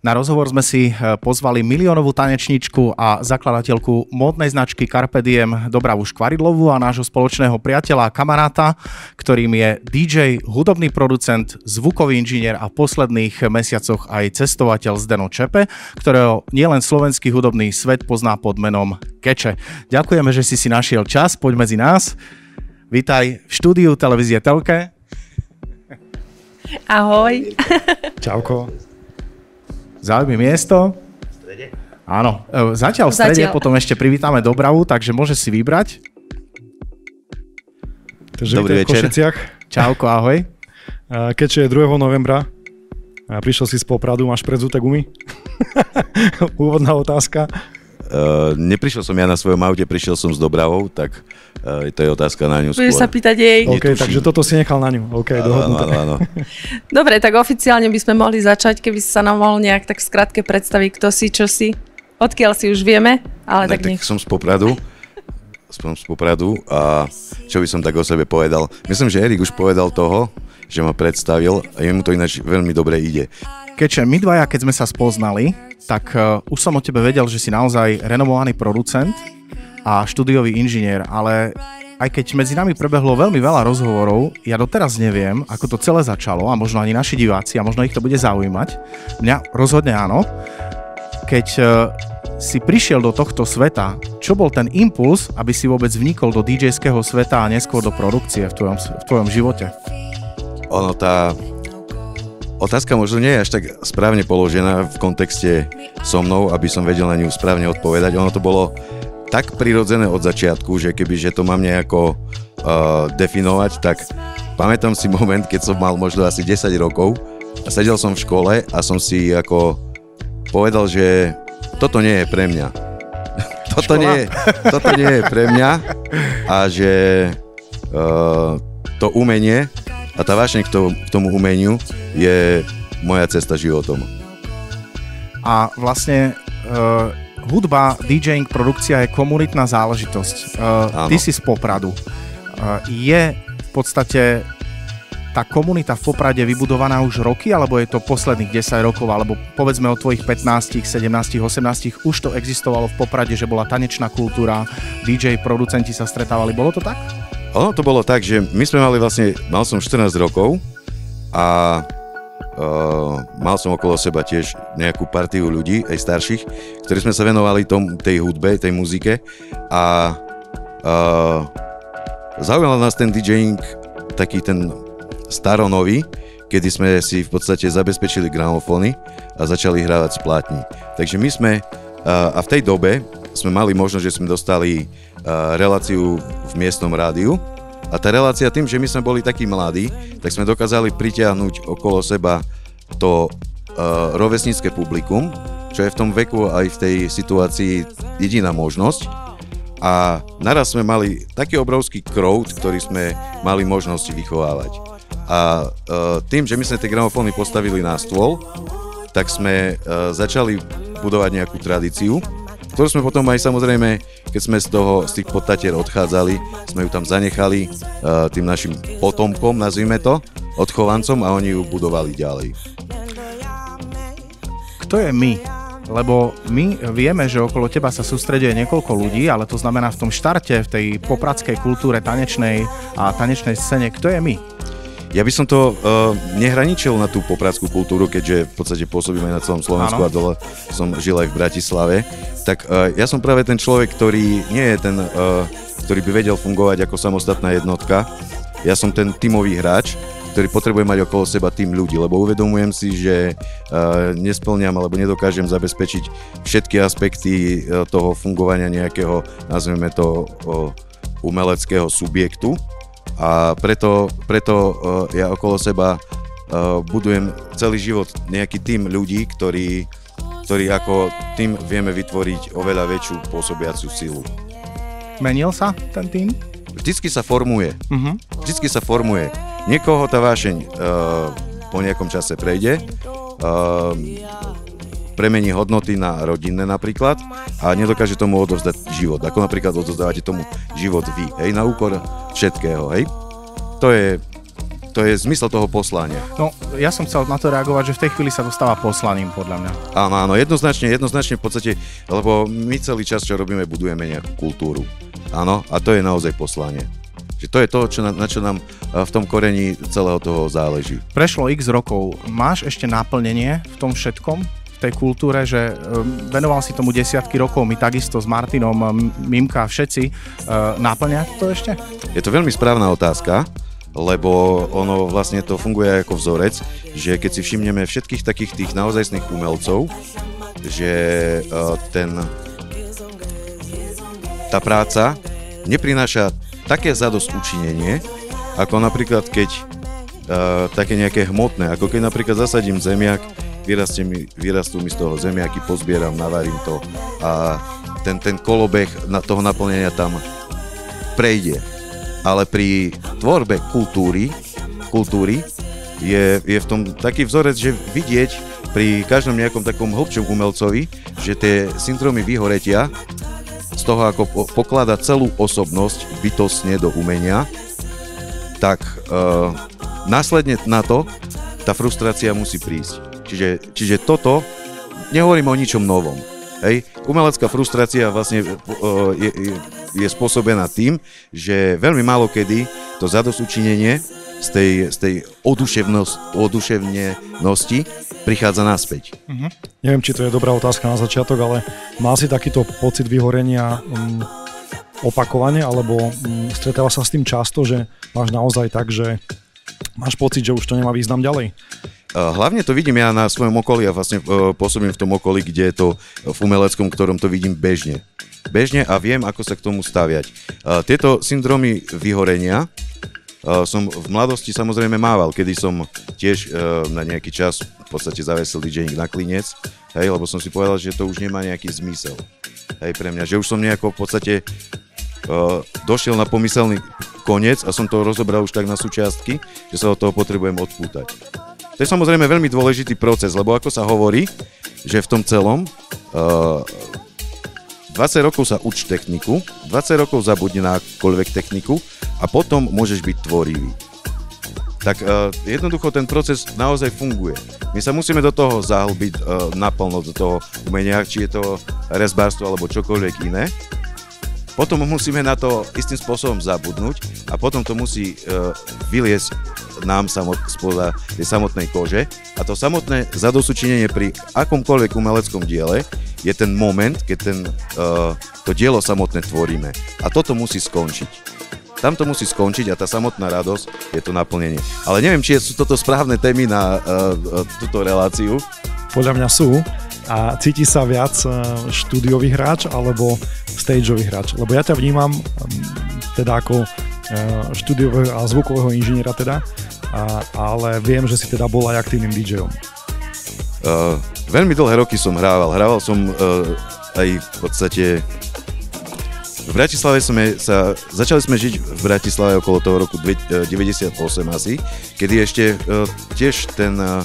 Na rozhovor sme si e, pozvali miliónovú tanečničku a zakladateľku módnej značky Carpe Diem Dobravu Škvaridlovu a nášho spoločného priateľa a kamaráta, ktorým je DJ, hudobný producent, zvukový inžinier a v posledných mesiacoch aj cestovateľ Zdeno Čepe, ktorého nielen slovenský hudobný svet pozná pod menom Keče. Ďakujeme, že si si našiel čas, poď medzi nás. Vítaj v štúdiu televízie Telke. Ahoj. Čauko. Zaujímavé miesto. V strede? Áno, e, zatiaľ v strede, zatiaľ. potom ešte privítame Dobravu, takže môže si vybrať. Takže Dobrý večer. Košiciach. Čauko, ahoj. Keďže je 2. novembra prišiel si z Popradu, máš predzuté gumy? Úvodná otázka. Uh, neprišiel som ja na svojom aute, prišiel som s Dobravou, tak uh, to je otázka na ňu Budeš sa pýtať jej. OK, Netuším. takže toto si nechal na ňu. OK, dohodnuté. Áno, áno. Dobre, tak oficiálne by sme mohli začať, keby si sa nám mohol nejak tak skratke predstaviť, kto si, čo si. Odkiaľ si už vieme, ale tak, tak nech. som z Popradu. Som z Popradu a čo by som tak o sebe povedal. Myslím, že Erik už povedal toho, že ma predstavil a jemu to ináč veľmi dobre ide. Keďže my dvaja, keď sme sa spoznali, tak uh, už som o tebe vedel, že si naozaj renomovaný producent a štúdiový inžinier, ale aj keď medzi nami prebehlo veľmi veľa rozhovorov, ja doteraz neviem, ako to celé začalo a možno ani naši diváci a možno ich to bude zaujímať. Mňa rozhodne áno. Keď uh, si prišiel do tohto sveta, čo bol ten impuls, aby si vôbec vnikol do DJ-ského sveta a neskôr do produkcie v tvojom, v tvojom živote? Ono, tá Otázka možno nie je až tak správne položená v kontexte so mnou, aby som vedel na ňu správne odpovedať. Ono to bolo tak prirodzené od začiatku, že keby že to mám nejako uh, definovať, tak pamätám si moment, keď som mal možno asi 10 rokov a sedel som v škole a som si ako povedal, že toto nie je pre mňa. toto, nie, toto nie je pre mňa a že uh, to umenie a tá vášeň k, to, k tomu umeniu je moja cesta životom. A vlastne uh, hudba, DJing, produkcia je komunitná záležitosť. Uh, ty si z Popradu. Uh, je v podstate tá komunita v Poprade vybudovaná už roky, alebo je to posledných 10 rokov, alebo povedzme od tvojich 15, 17, 18, už to existovalo v Poprade, že bola tanečná kultúra, DJ, producenti sa stretávali, bolo to tak? Ono to bolo tak, že my sme mali vlastne, mal som 14 rokov a uh, mal som okolo seba tiež nejakú partiu ľudí, aj starších, ktorí sme sa venovali tom, tej hudbe, tej muzike a uh, zaujímal nás ten DJing taký ten staronový, kedy sme si v podstate zabezpečili gramofóny a začali hrávať splátni. Takže my sme, uh, a v tej dobe sme mali možnosť, že sme dostali reláciu v miestnom rádiu. A tá relácia tým, že my sme boli takí mladí, tak sme dokázali pritiahnuť okolo seba to uh, rovesnícke publikum, čo je v tom veku aj v tej situácii jediná možnosť. A naraz sme mali taký obrovský crowd, ktorý sme mali možnosť vychovávať. A uh, tým, že my sme tie gramofóny postavili na stôl, tak sme uh, začali budovať nejakú tradíciu, ktorú sme potom aj samozrejme keď sme z toho, z tých podtatier odchádzali, sme ju tam zanechali uh, tým našim potomkom, nazvime to, odchovancom a oni ju budovali ďalej. Kto je my? Lebo my vieme, že okolo teba sa sústreduje niekoľko ľudí, ale to znamená v tom štarte, v tej popradskej kultúre tanečnej a tanečnej scéne, kto je my? Ja by som to uh, nehraničil na tú popradskú kultúru, keďže v podstate pôsobím aj na celom Slovensku ano. a dole som žil aj v Bratislave. Tak uh, ja som práve ten človek, ktorý nie je ten, uh, ktorý by vedel fungovať ako samostatná jednotka. Ja som ten tímový hráč, ktorý potrebuje mať okolo seba tým ľudí, lebo uvedomujem si, že uh, nesplňam alebo nedokážem zabezpečiť všetky aspekty uh, toho fungovania nejakého, nazveme to, uh, umeleckého subjektu a preto, preto uh, ja okolo seba uh, budujem celý život nejaký tým ľudí, ktorí, ktorí ako tým vieme vytvoriť oveľa väčšiu pôsobiacu silu. Menil sa ten tým? Vždycky sa formuje. Uh-huh. Vždycky sa formuje. Niekoho tá vášeň uh, po nejakom čase prejde, premení hodnoty na rodinné napríklad a nedokáže tomu odovzdať život. Ako napríklad odovzdávate tomu život vy, hej, na úkor všetkého, hej. To je to je zmysel toho poslania. No, ja som chcel na to reagovať, že v tej chvíli sa dostáva poslaním, podľa mňa. Áno, áno, jednoznačne, jednoznačne v podstate, lebo my celý čas, čo robíme, budujeme nejakú kultúru. Áno, a to je naozaj poslanie. Že to je to, čo na, na čo nám v tom korení celého toho záleží. Prešlo x rokov. Máš ešte naplnenie v tom všetkom? Tej kultúre, že venoval si tomu desiatky rokov, my takisto s Martinom, Mimka, všetci. Naplňa to ešte? Je to veľmi správna otázka, lebo ono vlastne to funguje ako vzorec, že keď si všimneme všetkých takých tých naozajstných umelcov, že ten, tá práca neprináša také zadosť učinenie, ako napríklad keď uh, také nejaké hmotné, ako keď napríklad zasadím zemiak vyrastie mi, vyrastú mi z toho zemiaky, pozbieram, navarím to a ten, ten kolobeh na toho naplnenia tam prejde. Ale pri tvorbe kultúry, kultúry je, je v tom taký vzorec, že vidieť pri každom nejakom takom hlbšom umelcovi, že tie syndromy vyhoretia z toho, ako poklada celú osobnosť bytosne do umenia, tak uh, následne na to tá frustrácia musí prísť. Čiže, čiže toto, nehovorím o ničom novom. Hej. Umelecká frustrácia vlastne je, je, je spôsobená tým, že veľmi málo kedy to zadosučinenie z tej, z tej oduševnenosti prichádza naspäť. Uh-huh. Neviem, či to je dobrá otázka na začiatok, ale má si takýto pocit vyhorenia um, opakovane, alebo um, stretáva sa s tým často, že máš naozaj tak, že máš pocit, že už to nemá význam ďalej? Hlavne to vidím ja na svojom okolí a vlastne e, pôsobím v tom okolí, kde je to v umeleckom, ktorom to vidím bežne. Bežne a viem, ako sa k tomu staviať. Tieto syndromy vyhorenia e, som v mladosti samozrejme mával, kedy som tiež e, na nejaký čas v podstate zavesil DJing na klinec, hej, lebo som si povedal, že to už nemá nejaký zmysel. Hej, pre mňa, že už som nejako v podstate došiel na pomyselný koniec a som to rozobral už tak na súčiastky, že sa od toho potrebujem odpútať. To je samozrejme veľmi dôležitý proces, lebo ako sa hovorí, že v tom celom uh, eh, 20 rokov sa uč techniku, 20 rokov zabudni na akúkoľvek techniku a potom môžeš byť tvorivý. Tak uh, jednoducho ten proces naozaj funguje. My sa musíme do toho zahlbiť uh, naplno, do toho umenia, či je to rezbárstvo alebo čokoľvek iné. Potom musíme na to istým spôsobom zabudnúť a potom to musí uh, vyliesť nám samot, spoza tej samotnej kože. A to samotné zadosučinenie pri akomkoľvek umeleckom diele je ten moment, keď ten, uh, to dielo samotné tvoríme. A toto musí skončiť. Tam to musí skončiť a tá samotná radosť je to naplnenie. Ale neviem, či sú toto správne témy na uh, túto reláciu. Podľa mňa sú. A cíti sa viac štúdiový hráč alebo stageový hráč? Lebo ja ťa vnímam teda ako štúdiového a zvukového inžiniera teda ale viem, že si teda bol aj aktívnym DJom. Uh, veľmi dlhé roky som hrával. Hrával som uh, aj v podstate v Bratislave sme sa, začali sme žiť v Bratislave okolo toho roku 98 e, asi, kedy ešte uh, tiež ten uh,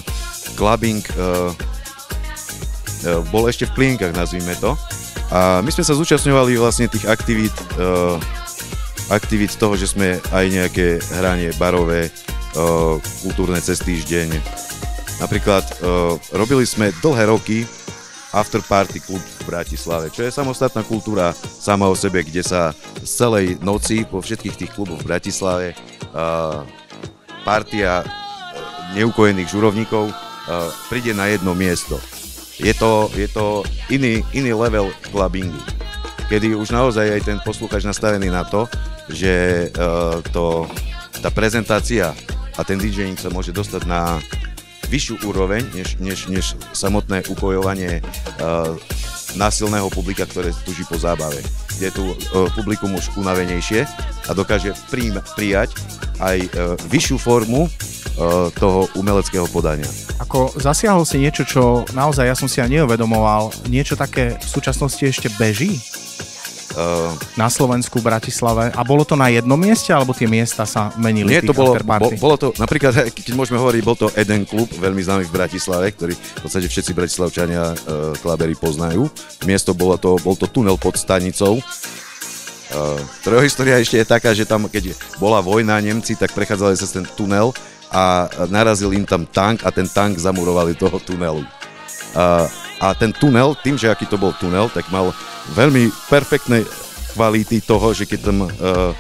clubbing uh, uh, bol ešte v plienkach, nazvime to. A my sme sa zúčastňovali vlastne tých aktivít, uh, aktivít toho, že sme aj nejaké hranie barové, uh, kultúrne cez týždeň. Napríklad uh, robili sme dlhé roky After Party klub v Bratislave, čo je samostatná kultúra sama o sebe, kde sa z celej noci po všetkých tých kluboch v Bratislave partia neukojených žurovníkov uh, príde na jedno miesto. Je to, je to iný, iný level clubbingu, kedy už naozaj aj ten poslúchač nastavený na to, že uh, to, tá prezentácia a ten DJing sa môže dostať na vyššiu úroveň, než, než, než samotné upojovanie uh, násilného publika, ktoré tuží po zábave. Je tu uh, publikum už unavenejšie a dokáže prijma, prijať aj uh, vyššiu formu toho umeleckého podania. Ako zasiahol si niečo, čo naozaj ja som si aj neuvedomoval, niečo také v súčasnosti ešte beží? Uh, na Slovensku, Bratislave. A bolo to na jednom mieste, alebo tie miesta sa menili? Nie, to bolo, bo, bolo to, napríklad, keď môžeme hovoriť, bol to Eden klub, veľmi známy v Bratislave, ktorý v podstate všetci bratislavčania uh, klabery poznajú. Miesto bolo to, bol to tunel pod stanicou, Uh, ktorého história ešte je taká, že tam, keď bola vojna Nemci, tak prechádzali cez ten tunel a narazil im tam tank a ten tank zamurovali toho tunelu. A, a ten tunel, tým, že aký to bol tunel, tak mal veľmi perfektné kvality toho, že keď tam uh,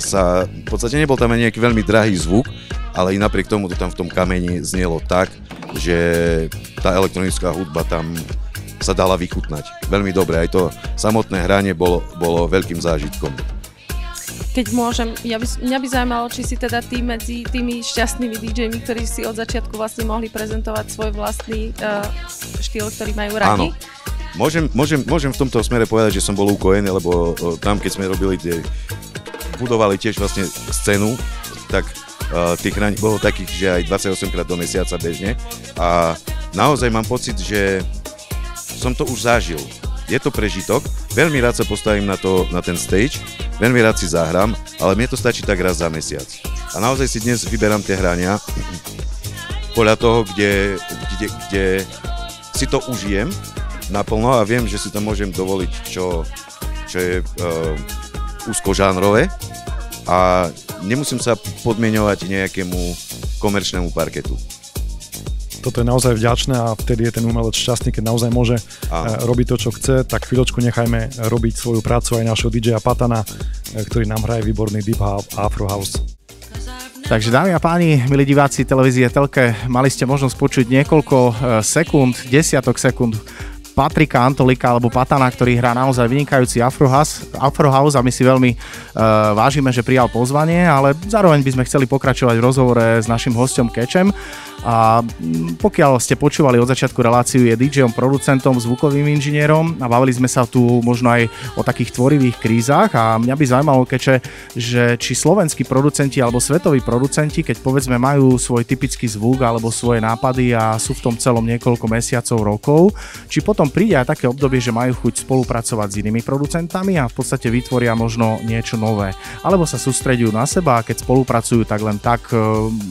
sa, v podstate nebol tam ani nejaký veľmi drahý zvuk, ale i napriek tomu to tam v tom kameni znelo tak, že tá elektronická hudba tam sa dala vychutnať. Veľmi dobre, aj to samotné hranie bolo, bolo veľkým zážitkom. Keď môžem, ja by, mňa by zaujímalo, či si teda ty medzi tými šťastnými DJmi, ktorí si od začiatku vlastne mohli prezentovať svoj vlastný uh, štýl, ktorý majú radi. Áno. Môžem, môžem, môžem v tomto smere povedať, že som bol ukojený, lebo uh, tam, keď sme robili tie, budovali tiež vlastne scénu, tak uh, tých hraní bolo takých, že aj 28 krát do mesiaca bežne a naozaj mám pocit, že som to už zažil je to prežitok, veľmi rád sa postavím na, to, na ten stage, veľmi rád si zahrám, ale mne to stačí tak raz za mesiac. A naozaj si dnes vyberám tie hrania podľa toho, kde, kde, kde si to užijem naplno a viem, že si tam môžem dovoliť, čo, čo je uh, úzkožánrové. A nemusím sa podmienovať nejakému komerčnému parketu toto je naozaj vďačné a vtedy je ten umelec šťastný, keď naozaj môže Áno. Eh, robiť to, čo chce, tak chvíľočku nechajme robiť svoju prácu aj našho DJ-a Patana, eh, ktorý nám hraje výborný Deep Afro House. Takže dámy a páni, milí diváci televízie Telke, mali ste možnosť počuť niekoľko eh, sekúnd, desiatok sekúnd Patrika Antolika alebo Patana, ktorý hrá naozaj vynikajúci Afro House, Afro House a my si veľmi uh, vážime, že prijal pozvanie, ale zároveň by sme chceli pokračovať v rozhovore s našim hostom Kečem. A pokiaľ ste počúvali od začiatku reláciu, je DJom, producentom, zvukovým inžinierom a bavili sme sa tu možno aj o takých tvorivých krízach a mňa by zaujímalo, keďže, že či slovenskí producenti alebo svetoví producenti, keď povedzme majú svoj typický zvuk alebo svoje nápady a sú v tom celom niekoľko mesiacov, rokov, či potom príde aj také obdobie, že majú chuť spolupracovať s inými producentami a v podstate vytvoria možno niečo nové. Alebo sa sústredujú na seba a keď spolupracujú tak len tak, e,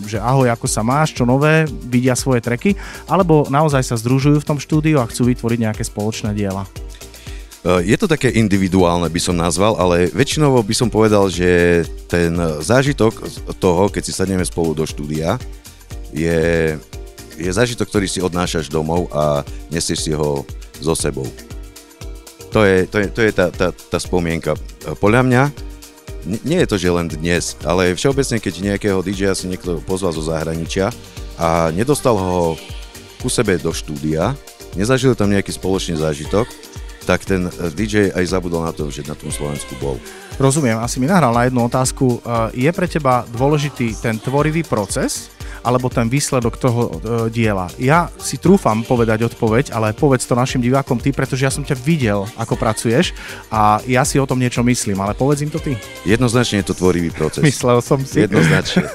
že ahoj, ako sa máš, čo nové, vidia svoje treky, alebo naozaj sa združujú v tom štúdiu a chcú vytvoriť nejaké spoločné diela? Eh, je to také individuálne, by som nazval, ale väčšinou by som povedal, že ten zážitok toho, keď si sadneme spolu do štúdia, je, je zážitok, ktorý si odnášaš domov a nesieš si ho so sebou. To je, to je, to je tá, tá, tá spomienka. Podľa mňa nie je to, že len dnes, ale všeobecne, keď nejakého DJ si niekto pozval zo zahraničia, a nedostal ho ku sebe do štúdia, nezažil tam nejaký spoločný zážitok, tak ten eh, DJ aj zabudol na to, že na tom Slovensku bol. Rozumiem, asi mi nahral na jednu otázku. Eh, je pre teba dôležitý ten tvorivý proces, alebo ten výsledok toho e, diela. Ja si trúfam povedať odpoveď, ale povedz to našim divákom ty, pretože ja som ťa videl, ako pracuješ a ja si o tom niečo myslím, ale povedz im to ty. Jednoznačne je to tvorivý proces. Myslel som si. Jednoznačne.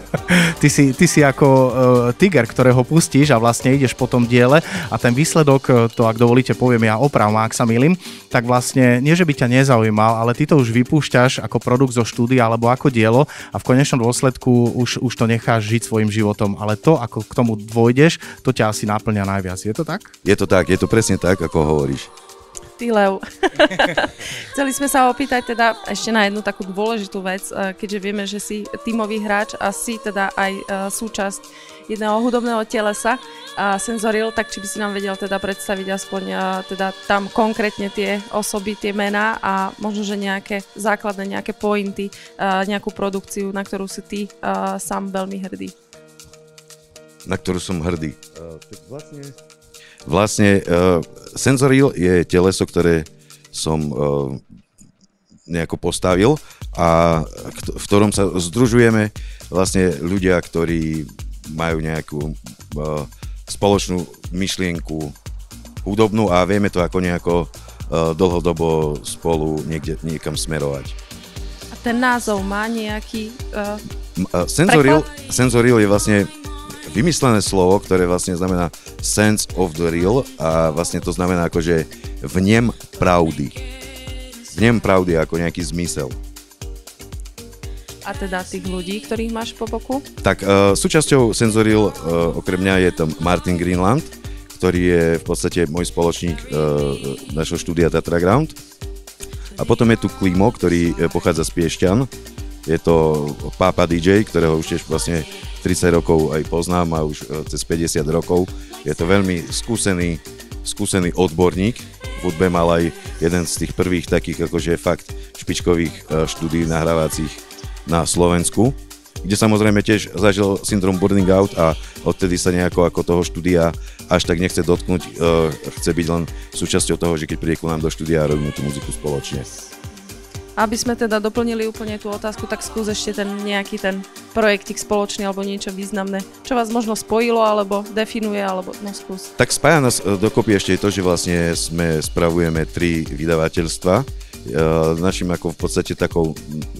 ty, si, ty si ako uh, tiger, ktorého pustíš a vlastne ideš po tom diele a ten výsledok, e, to ak dovolíte poviem ja oprav, ak sa milím, tak vlastne nie, že by ťa nezaujímal, ale ty to už vypúšťaš ako produkt zo štúdia alebo ako dielo a v konečnom dôsledku už, už to necháš žiť svojim životom, ale to, ako k tomu dôjdeš, to ťa asi náplňa najviac. Je to tak? Je to tak, je to presne tak, ako hovoríš. Ty Lev. Chceli sme sa opýtať teda ešte na jednu takú dôležitú vec, eh, keďže vieme, že si tímový hráč a si teda aj eh, súčasť jedného hudobného telesa a Senzoril, tak či by si nám vedel teda predstaviť aspoň teda tam konkrétne tie osoby, tie mená a možno, že nejaké základné, nejaké pointy, nejakú produkciu, na ktorú si ty sám veľmi hrdý. Na ktorú som hrdý. Vlastne Vlastne uh, Senzoril je teleso, ktoré som uh, nejako postavil a v ktorom sa združujeme vlastne ľudia, ktorí majú nejakú uh, spoločnú myšlienku hudobnú a vieme to ako nejako uh, dlhodobo spolu niekde, niekam smerovať. A ten názov má nejaký uh, uh, Senzoril, Senzoril je vlastne vymyslené slovo, ktoré vlastne znamená sense of the real a vlastne to znamená akože vnem pravdy. Vnem pravdy ako nejaký zmysel. A teda tých ľudí, ktorých máš po boku? Tak uh, súčasťou Senzoril uh, okrem mňa je tam Martin Greenland, ktorý je v podstate môj spoločník uh, našho štúdia Tetraground. A potom je tu Klimo, ktorý pochádza z Piešťan Je to Papa DJ, ktorého už tiež vlastne 30 rokov aj poznám a už cez 50 rokov. Je to veľmi skúsený, skúsený odborník. V hudbe mal aj jeden z tých prvých takých akože fakt špičkových štúdí nahrávacích na Slovensku kde samozrejme tiež zažil syndrom burning out a odtedy sa nejako ako toho štúdia až tak nechce dotknúť, uh, chce byť len súčasťou toho, že keď príde ku nám do štúdia a robíme tú muziku spoločne. Aby sme teda doplnili úplne tú otázku, tak skús ešte ten nejaký ten projektik spoločný alebo niečo významné. Čo vás možno spojilo alebo definuje, alebo no skús. Tak spája nás e, dokopy ešte to, že vlastne sme spravujeme tri vydavateľstva. E, našim ako v podstate takou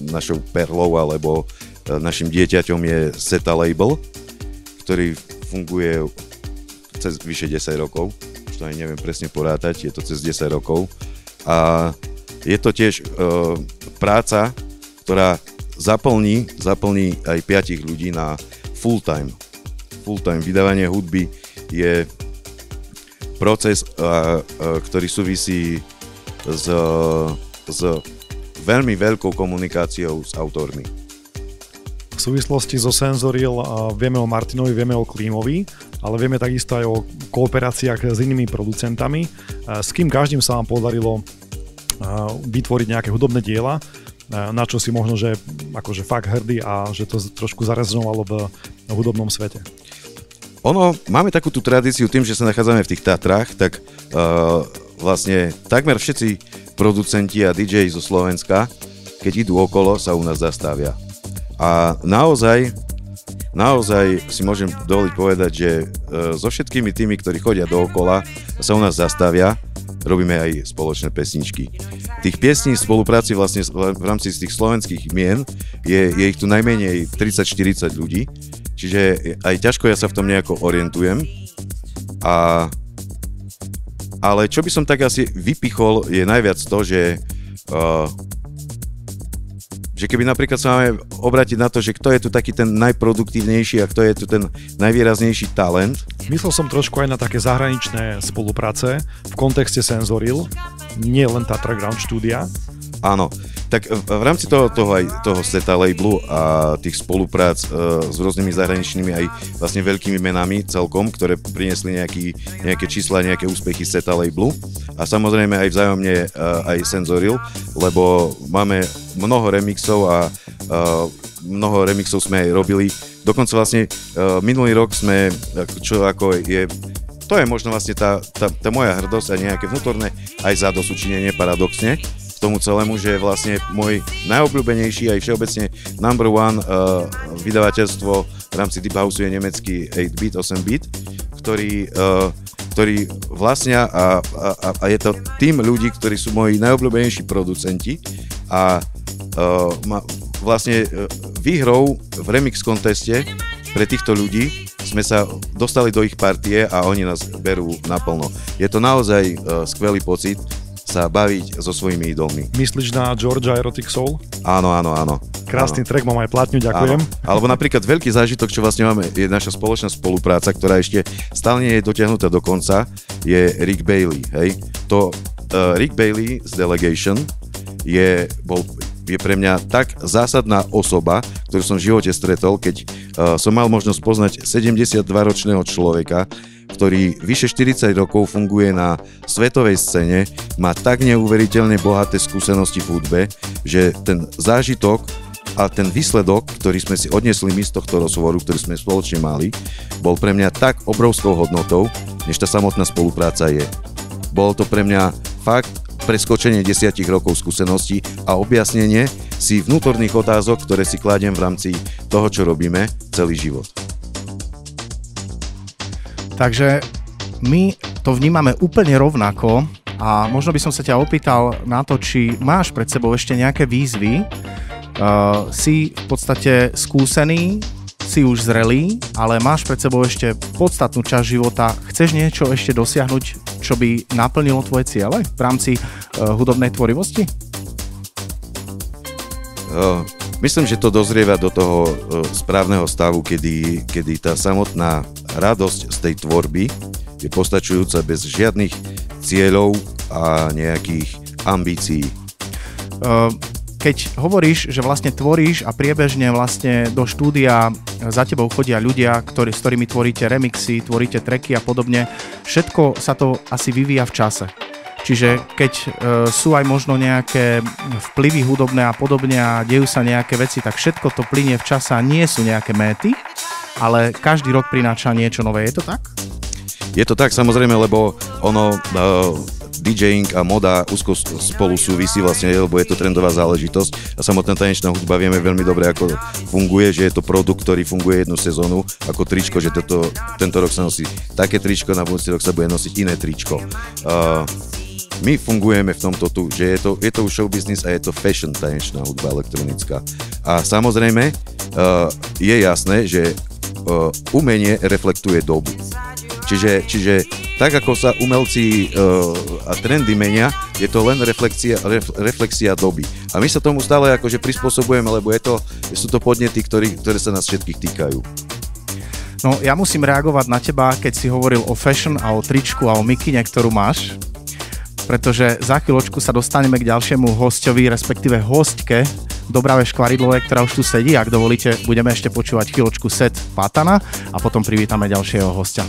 našou perlou alebo e, našim dieťaťom je Seta Label, ktorý funguje cez vyše 10 rokov, už to aj neviem presne porátať, je to cez 10 rokov. A je to tiež uh, práca, ktorá zaplní, zaplní aj piatich ľudí na full time. Full time vydávanie hudby je proces, uh, uh, ktorý súvisí s, s veľmi veľkou komunikáciou s autormi. V súvislosti so Senzoril vieme o Martinovi, vieme o Klímovi, ale vieme takisto aj o kooperáciách s inými producentami. S kým každým sa vám podarilo vytvoriť nejaké hudobné diela, na čo si možno, že akože fakt hrdý a že to trošku zarezonovalo v hudobnom svete. Ono, máme takú tú tradíciu tým, že sa nachádzame v tých Tatrách, tak uh, vlastne takmer všetci producenti a DJ zo Slovenska, keď idú okolo, sa u nás zastavia. A naozaj, naozaj si môžem dovoliť povedať, že uh, so všetkými tými, ktorí chodia dookola, sa u nás zastavia robíme aj spoločné pesničky. Tých piesní v spolupráci vlastne v rámci z tých slovenských mien je, je ich tu najmenej 30-40 ľudí, čiže aj ťažko ja sa v tom nejako orientujem. A, ale čo by som tak asi vypichol je najviac to, že uh, že keby napríklad sa máme obrátiť na to, že kto je tu taký ten najproduktívnejší a kto je tu ten najvýraznejší talent. Myslel som trošku aj na také zahraničné spolupráce v kontexte Senzoril, nie len Tatra Ground Studia. Áno, tak v rámci toho, toho aj toho seta labelu a tých spoluprác uh, s rôznymi zahraničnými aj vlastne veľkými menami celkom, ktoré priniesli nejaký, nejaké čísla, nejaké úspechy seta labelu a samozrejme aj vzájomne uh, aj Senzoril, lebo máme mnoho remixov a uh, mnoho remixov sme aj robili. Dokonca vlastne uh, minulý rok sme, čo ako je to je možno vlastne tá, tá, tá moja hrdosť a nejaké vnútorné aj zadosučinenie paradoxne, k tomu celému, že vlastne môj najobľúbenejší aj všeobecne number one uh, vydavateľstvo v rámci Deep House je nemecký 8-bit, 8-bit, ktorý, uh, ktorý vlastnia a, a, a je to tým ľudí, ktorí sú moji najobľúbenejší producenti a uh, ma, vlastne uh, výhrou v remix konteste pre týchto ľudí sme sa dostali do ich partie a oni nás berú naplno. Je to naozaj uh, skvelý pocit, sa baviť so svojimi idolmi. Myslíš na Georgia Erotic Soul? Áno, áno, áno. Krásny áno. track, mám aj platňu, ďakujem. Áno. Alebo napríklad veľký zážitok, čo vlastne máme, je naša spoločná spolupráca, ktorá ešte stále nie je dotiahnutá do konca, je Rick Bailey, hej. To uh, Rick Bailey z Delegation je, bol, je pre mňa tak zásadná osoba, ktorú som v živote stretol, keď uh, som mal možnosť poznať 72-ročného človeka, ktorý vyše 40 rokov funguje na svetovej scéne, má tak neuveriteľne bohaté skúsenosti v hudbe, že ten zážitok a ten výsledok, ktorý sme si odnesli my z tohto rozhovoru, ktorý sme spoločne mali, bol pre mňa tak obrovskou hodnotou, než tá samotná spolupráca je. Bolo to pre mňa fakt preskočenie desiatich rokov skúseností a objasnenie si vnútorných otázok, ktoré si kladiem v rámci toho, čo robíme celý život. Takže my to vnímame úplne rovnako a možno by som sa ťa opýtal na to, či máš pred sebou ešte nejaké výzvy. Uh, si v podstate skúsený, si už zrelý, ale máš pred sebou ešte podstatnú časť života. Chceš niečo ešte dosiahnuť, čo by naplnilo tvoje ciele v rámci uh, hudobnej tvorivosti? Uh, myslím, že to dozrieva do toho uh, správneho stavu, kedy, kedy tá samotná radosť z tej tvorby je postačujúca bez žiadnych cieľov a nejakých ambícií. Uh, keď hovoríš, že vlastne tvoríš a priebežne vlastne do štúdia za tebou chodia ľudia, ktorí, s ktorými tvoríte remixy, tvoríte tracky a podobne, všetko sa to asi vyvíja v čase. Čiže keď e, sú aj možno nejaké vplyvy hudobné a podobne a dejú sa nejaké veci, tak všetko to plinie v čase a nie sú nejaké méty, ale každý rok prináša niečo nové. Je to tak? Je to tak samozrejme, lebo ono, uh, DJing a moda úzko spolu súvisí vlastne, lebo je to trendová záležitosť a samotná tanečná hudba vieme veľmi dobre, ako funguje, že je to produkt, ktorý funguje jednu sezónu ako tričko, že toto, tento rok sa nosí také tričko, na budúci rok sa bude nosiť iné tričko. Uh, my fungujeme v tomto tu, že je to, je to už show business a je to fashion tanečná hudba elektronická. A samozrejme uh, je jasné, že uh, umenie reflektuje dobu. Čiže, čiže tak ako sa umelci uh, a trendy menia, je to len reflexia, ref, reflexia doby. A my sa tomu stále akože prispôsobujeme, lebo je to, sú to podnety, ktorý, ktoré sa nás všetkých týkajú. No ja musím reagovať na teba, keď si hovoril o fashion a o tričku a o mikine, ktorú máš pretože za chvíľočku sa dostaneme k ďalšiemu hostovi, respektíve hostke Dobrave Škvaridlové, ktorá už tu sedí. Ak dovolíte, budeme ešte počúvať chvíľočku set Patana a potom privítame ďalšieho hostia.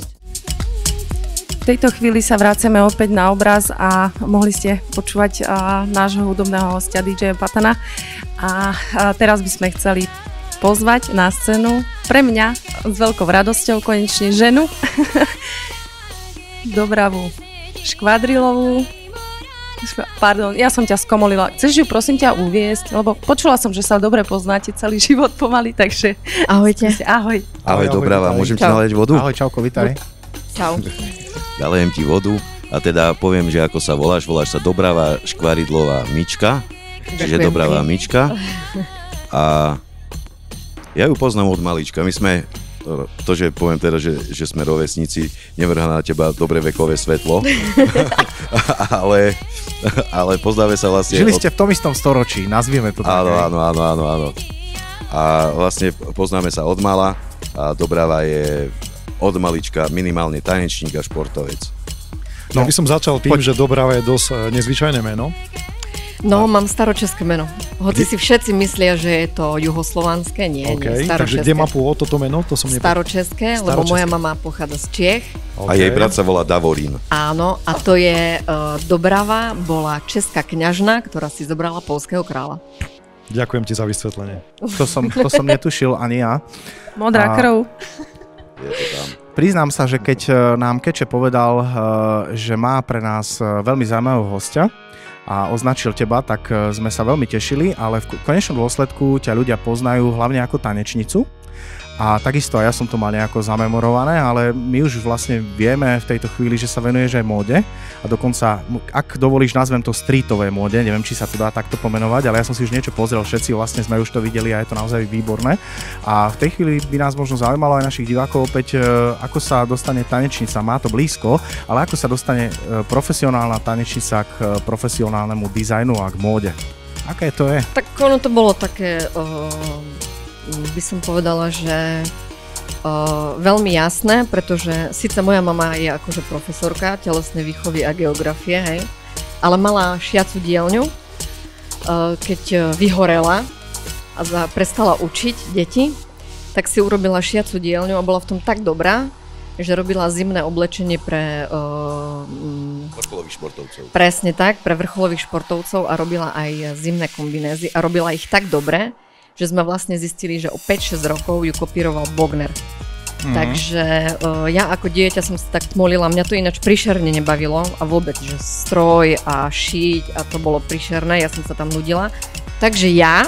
V tejto chvíli sa vraceme opäť na obraz a mohli ste počúvať uh, nášho hudobného hostia DJ Patana. A uh, teraz by sme chceli pozvať na scénu pre mňa s veľkou radosťou konečne ženu Dobravu Škvadrilovú, Pardon, ja som ťa skomolila. Chceš ju prosím ťa uviesť? Lebo počula som, že sa dobre poznáte celý život pomaly, takže... Ahojte. Ahoj. Ahoj, dobrá vám. Môžem ti nalieť vodu? Ahoj, čauko, vitaj. Čau. Dalejem ti vodu a teda poviem, že ako sa voláš, voláš sa Dobrava Škvaridlová Mička, čiže Dobrava Mička. A ja ju poznám od malička. My sme to, že poviem teda, že, že sme rovesníci, nevrhá na teba dobre vekové svetlo, ale, ale poznáme sa vlastne... Žili ste v tom istom storočí, nazvieme to tak. Áno, áno, áno, áno, áno. A vlastne poznáme sa od mala a Dobrava je od malička minimálne tanečník a športovec. No, ja by som začal tým, poď. že Dobrava je dosť eh, nezvyčajné meno. No, mám staročeské meno. Hoci si všetci myslia, že je to juhoslovanské, nie, okay, nie, staročeské. Takže kde má pôvod toto meno? To som staročeské, staročeské, lebo moja mama pochádza z Čiech. Okay. A jej brat sa volá Davorín. Áno, a to je uh, Dobrava, bola česká kňažna, ktorá si zobrala polského kráľa. Ďakujem ti za vysvetlenie. To som, to som netušil ani ja. Modrá a... krv. Je. Priznám sa, že keď e, nám Keče povedal, e, že má pre nás veľmi zaujímavého hostia, a označil teba, tak e, sme sa veľmi tešili, ale v konečnom dôsledku ťa ľudia poznajú hlavne ako tanečnicu. A takisto aj ja som to mal nejako zamemorované, ale my už vlastne vieme v tejto chvíli, že sa venuješ aj móde a dokonca, ak dovolíš, nazvem to streetové móde, neviem, či sa to dá takto pomenovať, ale ja som si už niečo pozrel, všetci vlastne sme už to videli a je to naozaj výborné. A v tej chvíli by nás možno zaujímalo aj našich divákov opäť, e, ako sa dostane tanečnica, má to blízko, ale ako sa dostane e, profesionálna tanečnica k e, profesionálnemu dizajnu a k móde. Aké to je? Tak ono to bolo také uh by som povedala, že uh, veľmi jasné, pretože síce moja mama je akože profesorka telesnej výchovy a geografie, hej, ale mala šiacu dielňu, uh, keď vyhorela a za, prestala učiť deti, tak si urobila šiacu dielňu a bola v tom tak dobrá, že robila zimné oblečenie pre... Uh, vrcholových športovcov. Presne tak, pre vrcholových športovcov a robila aj zimné kombinézy a robila ich tak dobre, že sme vlastne zistili, že o 5-6 rokov ju kopíroval Bogner. Mm-hmm. Takže uh, ja ako dieťa som sa tak molila, mňa to ináč prišerne nebavilo a vôbec, že stroj a šiť a to bolo prišerné, ja som sa tam nudila. Takže ja,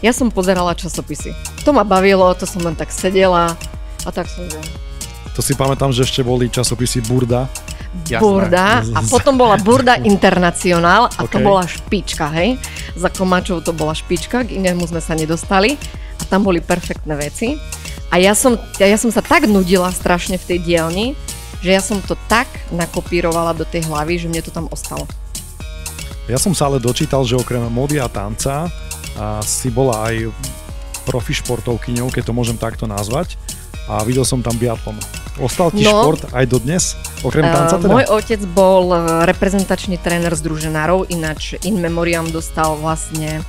ja som pozerala časopisy. To ma bavilo, to som len tak sedela a tak som... To si pamätám, že ešte boli časopisy Burda. Jasné. Burda a potom bola Burda Internacionál a okay. to bola špička, hej. Za komáčov to bola špička, k inému sme sa nedostali a tam boli perfektné veci. A ja som, ja, ja som sa tak nudila strašne v tej dielni, že ja som to tak nakopírovala do tej hlavy, že mne to tam ostalo. Ja som sa ale dočítal, že okrem módy a tanca a si bola aj profi športovkyňou, keď to môžem takto nazvať a videl som tam biatlon. Ostal ti no, šport aj dodnes, okrem tanca teda? Môj otec bol e, reprezentačný tréner združenárov, ináč in memoriam dostal vlastne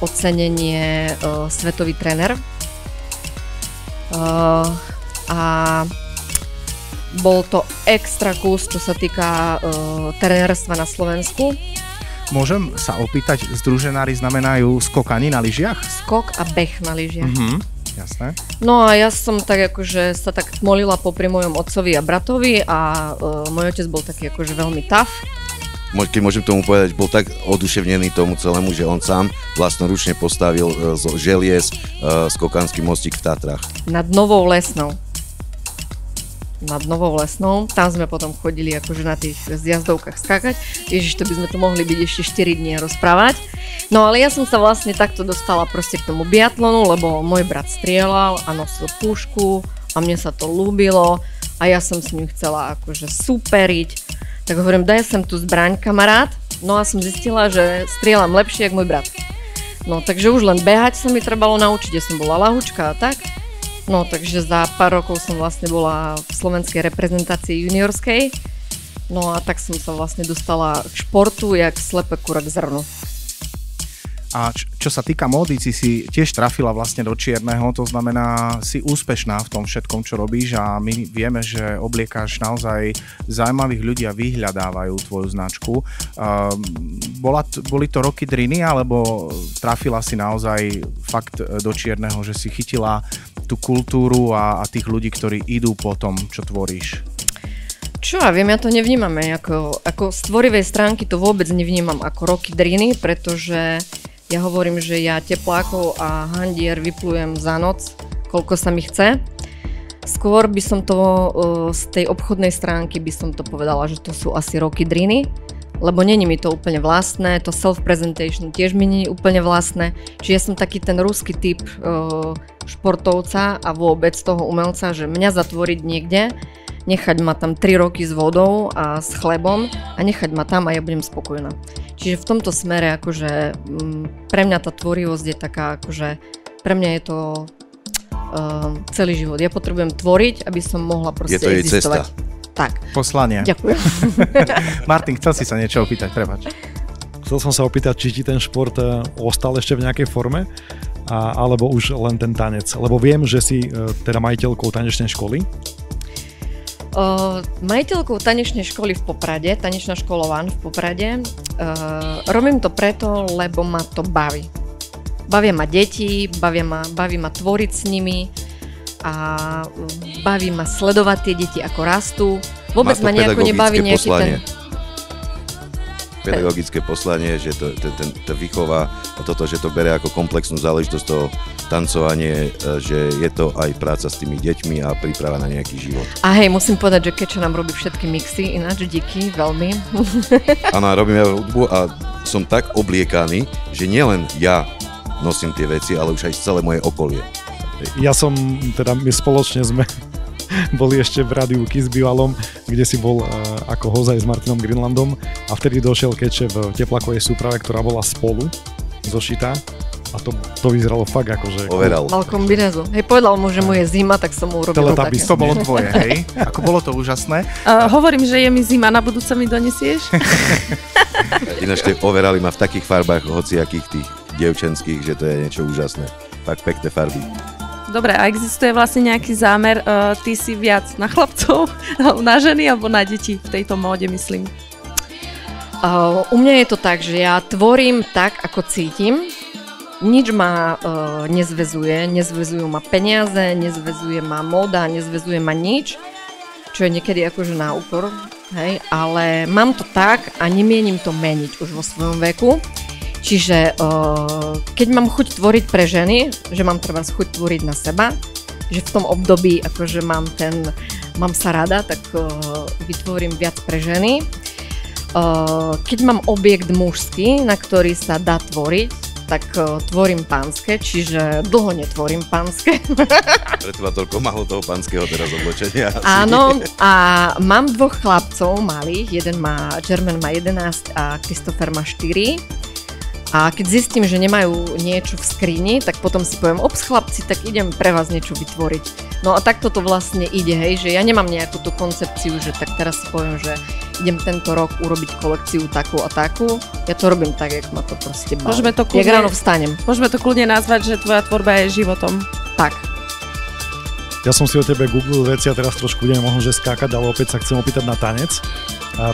ocenenie uh, svetový tréner. Uh, a bol to extra kus, čo sa týka uh, trénerstva na Slovensku. Môžem sa opýtať, združenári znamenajú skokanie na lyžiach? Skok a beh na lyžiach. Mhm, jasné. No a ja som tak akože sa tak molila popri mojom otcovi a bratovi a uh, môj otec bol taký akože veľmi tough. Keď môžem tomu povedať, bol tak oduševnený tomu celému, že on sám vlastnoručne postavil e, z želiez e, skokanský mostík v Tatrách. nad Novou Lesnou. Nad Novou Lesnou. Tam sme potom chodili akože na tých zjazdovkách skákať. Ježiš, to by sme tu mohli byť ešte 4 dní rozprávať. No ale ja som sa vlastne takto dostala proste k tomu biatlonu, lebo môj brat strieľal a nosil pušku a mne sa to ľúbilo a ja som s ním chcela akože superiť. Tak hovorím, daj sem tu zbraň, kamarát. No a som zistila, že strieľam lepšie, ako môj brat. No takže už len behať sa mi trebalo naučiť, ja som bola lahučka a tak. No takže za pár rokov som vlastne bola v slovenskej reprezentácii juniorskej. No a tak som sa vlastne dostala k športu, jak slepe kura k zrnu. A čo sa týka módy, si si tiež trafila vlastne do čierneho, to znamená, si úspešná v tom všetkom, čo robíš a my vieme, že obliekáš naozaj zaujímavých ľudí a vyhľadávajú tvoju značku. Um, bola, boli to roky driny, alebo trafila si naozaj fakt e, do čierneho, že si chytila tú kultúru a, a tých ľudí, ktorí idú po tom, čo tvoríš? Čo ja viem, ja to nevnímame ako, ako z tvorivej stránky to vôbec nevnímam ako roky driny, pretože ja hovorím, že ja teplákov a handier vyplujem za noc, koľko sa mi chce. Skôr by som to uh, z tej obchodnej stránky by som to povedala, že to sú asi roky driny, lebo není mi to úplne vlastné, to self-presentation tiež mi je úplne vlastné, čiže ja som taký ten ruský typ uh, športovca a vôbec toho umelca, že mňa zatvoriť niekde, nechať ma tam 3 roky s vodou a s chlebom a nechať ma tam a ja budem spokojná. Čiže v tomto smere akože mm, pre mňa tá tvorivosť je taká akože pre mňa je to uh, celý život. Ja potrebujem tvoriť, aby som mohla proste Je to jej existovať. cesta. Tak, Poslanie. ďakujem. Martin, chcel si sa niečo opýtať, prepač. Chcel som sa opýtať, či ti ten šport e, ostal ešte v nejakej forme, a, alebo už len ten tanec. Lebo viem, že si e, teda majiteľkou tanečnej školy. Uh, majiteľkou tanečnej školy v Poprade, tanečná škola One v Poprade, uh, robím to preto, lebo ma to baví. Bavia ma deti, bavia ma, baví ma tvoriť s nimi a baví ma sledovať tie deti, ako rastú. Vôbec ma nejako nebaví nejaký ten... Pedagogické poslanie, že to, to, ten, to výchova a toto, že to bere ako komplexnú záležitosť to tancovanie, e, že je to aj práca s tými deťmi a príprava na nejaký život. A hej, musím povedať, že Kečo nám robí všetky mixy, ináč díky, veľmi. Áno, robím ja hudbu a som tak obliekaný, že nielen ja nosím tie veci, ale už aj celé moje okolie. Ja som, teda my spoločne sme boli ešte v rádiu Kiss bývalom, kde si bol uh, ako hozaj s Martinom Greenlandom a vtedy došiel Keče v teplakovej súprave, ktorá bola spolu zošitá a to, to vyzeralo fakt akože... Overal. Mal kombinézu. Hej, povedal mu, že mu je zima, tak som mu urobil také. To bolo tvoje, hej? Ako bolo to úžasné. Uh, hovorím, že je mi zima, na budúce mi donesieš? Ináč tie overali ma v takých farbách hociakých tých dievčenských, že to je niečo úžasné. Fakt pekné farby. Dobre, a existuje vlastne nejaký zámer, uh, ty si viac na chlapcov, na ženy alebo na deti v tejto móde, myslím. Uh, u mňa je to tak, že ja tvorím tak, ako cítim. Nič ma uh, nezvezuje, nezvezujú ma peniaze, nezvezuje ma móda, nezvezuje ma nič, čo je niekedy akože na úkor, hej, ale mám to tak a nemienim to meniť už vo svojom veku. Čiže uh, keď mám chuť tvoriť pre ženy, že mám treba chuť tvoriť na seba, že v tom období akože mám ten, mám sa rada, tak uh, vytvorím viac pre ženy. Uh, keď mám objekt mužský, na ktorý sa dá tvoriť, tak uh, tvorím pánske, čiže dlho netvorím pánske. Preto ma toľko málo toho pánskeho teraz oblečenia. Áno, a mám dvoch chlapcov malých, jeden má, German má 11 a Christopher má 4. A keď zistím, že nemajú niečo v skrini, tak potom si poviem, ops chlapci, tak idem pre vás niečo vytvoriť. No a takto to vlastne ide, hej, že ja nemám nejakú tú koncepciu, že tak teraz si poviem, že idem tento rok urobiť kolekciu takú a takú. Ja to robím tak, jak ma to proste baví. Môžeme to Jak kľudne- ráno vstanem. Môžeme to kľudne nazvať, že tvoja tvorba je životom. Tak. Ja som si o tebe googlil veci a teraz trošku budeme možno že skákať, ale opäť sa chcem opýtať na tanec,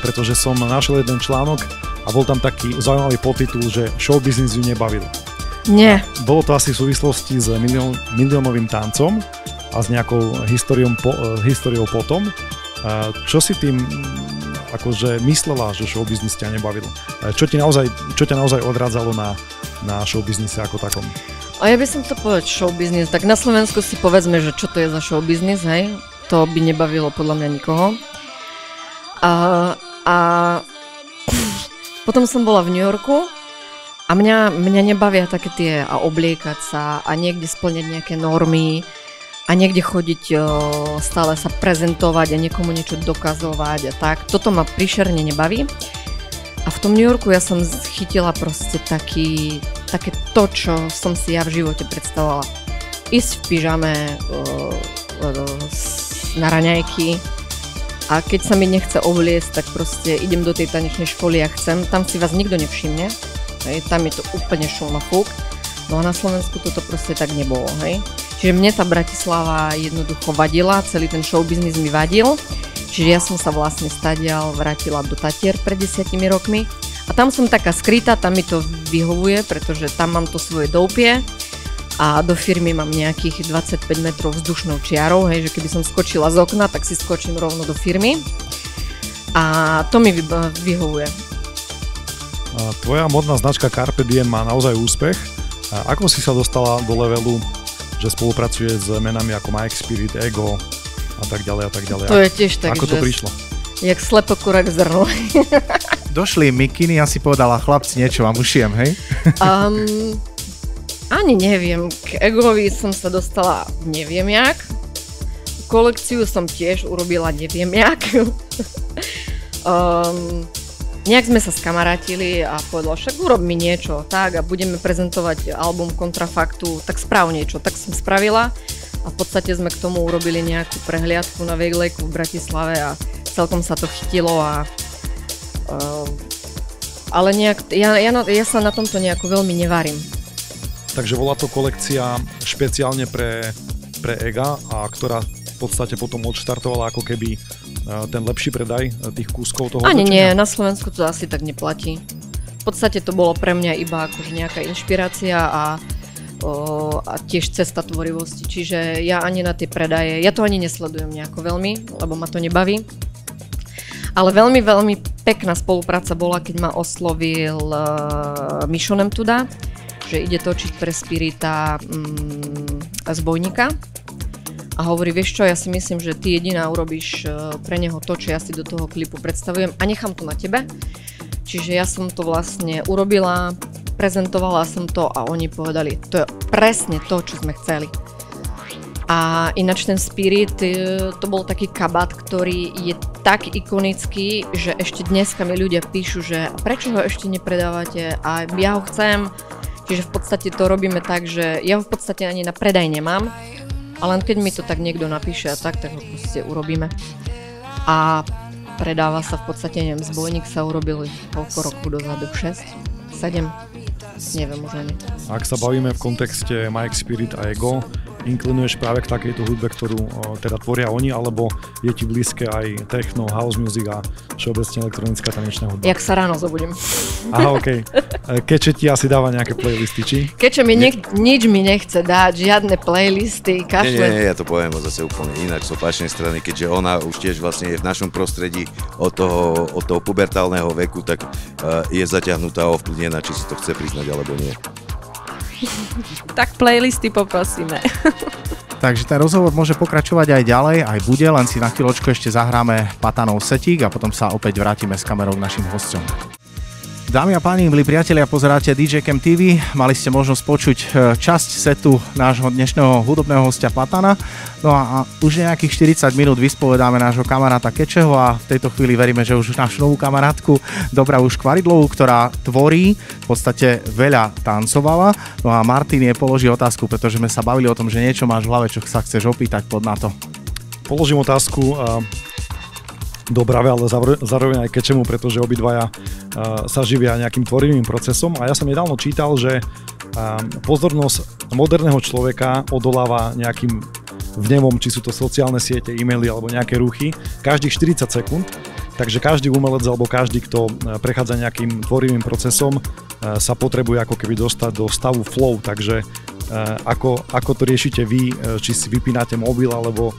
pretože som našiel jeden článok a bol tam taký zaujímavý podtitul, že show business ju nebavil. Nie. Bolo to asi v súvislosti s milión, miliónovým tancom a s nejakou históriou, po, eh, históriou potom. A čo si tým mm, akože myslela, že show business ťa nebavil? A Čo, ti naozaj, čo ťa naozaj odrádzalo na, na show businesse ako takom? A ja by som to povedať show business, tak na Slovensku si povedzme, že čo to je za show business, hej? To by nebavilo podľa mňa nikoho. A, a potom som bola v New Yorku a mňa, mňa nebavia také tie a obliekať sa a niekde splňať nejaké normy a niekde chodiť o, stále sa prezentovať a niekomu niečo dokazovať a tak. Toto ma príšerne nebaví. A v tom New Yorku ja som chytila proste taký, také to, čo som si ja v živote predstavovala. Ísť v pyžame o, o, na raňajky a keď sa mi nechce obliecť, tak proste idem do tej tanečnej školy a chcem. Tam si vás nikto nevšimne. Hej, tam je to úplne šum a fúk. No a na Slovensku toto proste tak nebolo, hej. Čiže mne tá Bratislava jednoducho vadila, celý ten show business mi vadil. Čiže ja som sa vlastne stadial vrátila do Tatier pred desiatimi rokmi. A tam som taká skrytá, tam mi to vyhovuje, pretože tam mám to svoje doupie a do firmy mám nejakých 25 metrov vzdušnou čiarou, hej, že keby som skočila z okna, tak si skočím rovno do firmy. A to mi vy- vyhovuje. Tvoja modná značka Carpe Diem má naozaj úspech. A ako si sa dostala do levelu, že spolupracuje s menami ako Mike Spirit, Ego a tak ďalej a tak ďalej? To je tiež tak, ako to prišlo? jak slepokurák v zrnu. Došli mikiny a si povedala, chlapci, niečo vám ušijem, hej? Um, ani neviem, k Egovi som sa dostala neviem jak. Kolekciu som tiež urobila neviem jak. um, nejak sme sa skamarátili a povedal, však urob mi niečo, tak a budeme prezentovať album Kontrafaktu, tak správ niečo. Tak som spravila a v podstate sme k tomu urobili nejakú prehliadku na Vejlejku v Bratislave a celkom sa to chytilo a um, ale nejak, ja, ja, ja sa na tomto nejako veľmi nevarím. Takže bola to kolekcia špeciálne pre, pre EGA, a ktorá v podstate potom odštartovala ako keby e, ten lepší predaj e, tých kúskov toho Ani nie, oblečenia? na Slovensku to asi tak neplatí. V podstate to bolo pre mňa iba akože nejaká inšpirácia a, o, a tiež cesta tvorivosti. Čiže ja ani na tie predaje, ja to ani nesledujem nejako veľmi, lebo ma to nebaví. Ale veľmi, veľmi pekná spolupráca bola, keď ma oslovil uh, Mišo Nemtuda, že ide točiť pre Spirita mm, zbojníka. A hovorí, vieš čo, ja si myslím, že ty jediná urobíš eh, pre neho to, čo ja si do toho klipu predstavujem a nechám to na tebe. Čiže ja som to vlastne urobila, prezentovala som to a oni povedali, to je presne to, čo sme chceli. A ináč ten Spirit, eh, to bol taký kabát, ktorý je tak ikonický, že ešte dneska mi ľudia píšu, že prečo ho ešte nepredávate a ja ho chcem. Čiže v podstate to robíme tak, že ja v podstate ani na predaj nemám, ale len keď mi to tak niekto napíše a tak, tak ho proste urobíme. A predáva sa v podstate, neviem, zbojník sa urobil koľko rokov dozadu? 6? 7? Neviem už ani. Ak sa bavíme v kontexte Mike Spirit a Ego, inklinuješ práve k takejto hudbe, ktorú o, teda tvoria oni, alebo je ti blízke aj techno, house music a všeobecne elektronická tanečná hudba? Jak sa ráno zobudím. Aha, okej. Okay. Keďže ti asi dáva nejaké playlisty, či? Keďže mi nech, nič mi nechce dať, žiadne playlisty, Nie, kašle. nie, nie, ja to poviem zase úplne inak z opačnej strany, keďže ona už tiež vlastne je v našom prostredí od toho, od toho pubertálneho veku, tak uh, je zaťahnutá a ovplyvnená, či si to chce priznať alebo nie. Tak playlisty poprosíme. Takže ten rozhovor môže pokračovať aj ďalej, aj bude, len si na chvíľočku ešte zahráme Patanov setík a potom sa opäť vrátime s kamerou k našim hosťom. Dámy a páni, milí priatelia, pozeráte DJ Cam TV. Mali ste možnosť počuť e, časť setu nášho dnešného hudobného hostia Patana. No a, a už nejakých 40 minút vyspovedáme nášho kamaráta Kečeho a v tejto chvíli veríme, že už našu novú kamarátku už Kvaridlovú, ktorá tvorí, v podstate veľa tancovala. No a Martin je položí otázku, pretože sme sa bavili o tom, že niečo máš v hlave, čo sa chceš opýtať pod na to. Položím otázku, Dobrave, ale zároveň aj Kečemu, pretože obidvaja sa živia nejakým tvorivým procesom. A ja som nedávno čítal, že pozornosť moderného človeka odoláva nejakým vnevom, či sú to sociálne siete, e-maily alebo nejaké ruchy, každých 40 sekúnd. Takže každý umelec alebo každý, kto prechádza nejakým tvorivým procesom, sa potrebuje ako keby dostať do stavu flow. Takže ako, ako to riešite vy, či si vypínate mobil alebo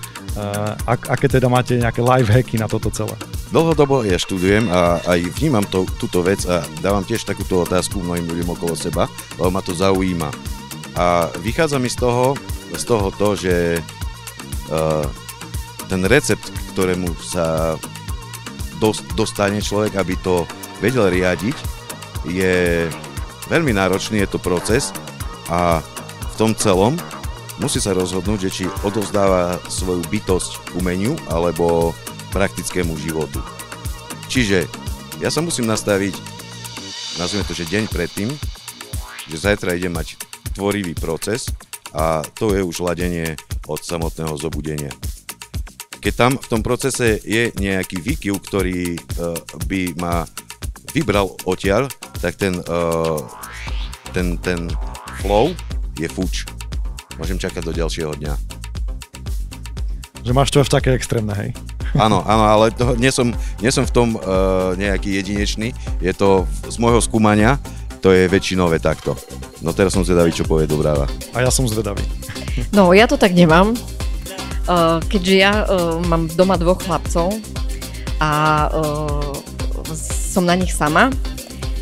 ak, aké teda máte nejaké live hacky na toto celé? Dlhodobo ja študujem a aj vnímam to, túto vec a dávam tiež takúto otázku mnohým ľuďom okolo seba, lebo ma to zaujíma. A vychádza mi z toho, z toho to, že ten recept, ktorému sa dostane človek, aby to vedel riadiť, je veľmi náročný, je to proces a v tom celom musí sa rozhodnúť, že či odovzdáva svoju bytosť umeniu alebo praktickému životu. Čiže ja sa musím nastaviť, nazvime to, že deň predtým, že zajtra idem mať tvorivý proces a to je už ladenie od samotného zobudenia. Keď tam v tom procese je nejaký výkyv, ktorý uh, by ma vybral odtiaľ, tak ten, uh, ten, ten flow je fuč môžem čakať do ďalšieho dňa. Že máš to až také extrémne, hej? Áno, áno, ale to, nie, som, nie som v tom uh, nejaký jedinečný. Je to z môjho skúmania, to je väčšinové takto. No teraz som zvedavý, čo povie Dobráva. A ja som zvedavý. No, ja to tak nemám. Uh, keďže ja uh, mám doma dvoch chlapcov a uh, som na nich sama,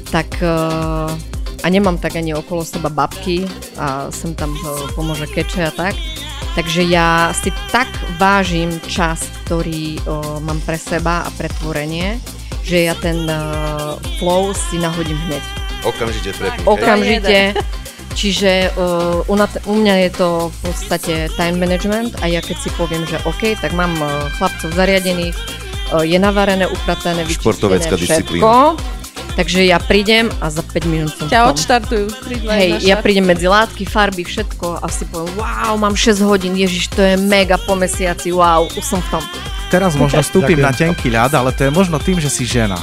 tak uh, a nemám tak ani okolo seba babky a sem tam pomôže keče a tak. Takže ja si tak vážim čas, ktorý o, mám pre seba a pre tvorenie, že ja ten uh, flow si nahodím hneď. Okamžite prepnúť. Okamžite. Čiže uh, u, u mňa je to v podstate time management a ja keď si poviem, že OK, tak mám uh, chlapcov zariadených, uh, je navarené, upratané, vyčistené všetko. disciplína Takže ja prídem a za 5 minút som Ťa odštartujú. Hej, ja prídem medzi látky, farby, všetko a si poviem, wow, mám 6 hodín, ježiš, to je mega po mesiaci, wow, už som v tom. Teraz možno vstúpim na tenký ľad, ale to je možno tým, že si žena.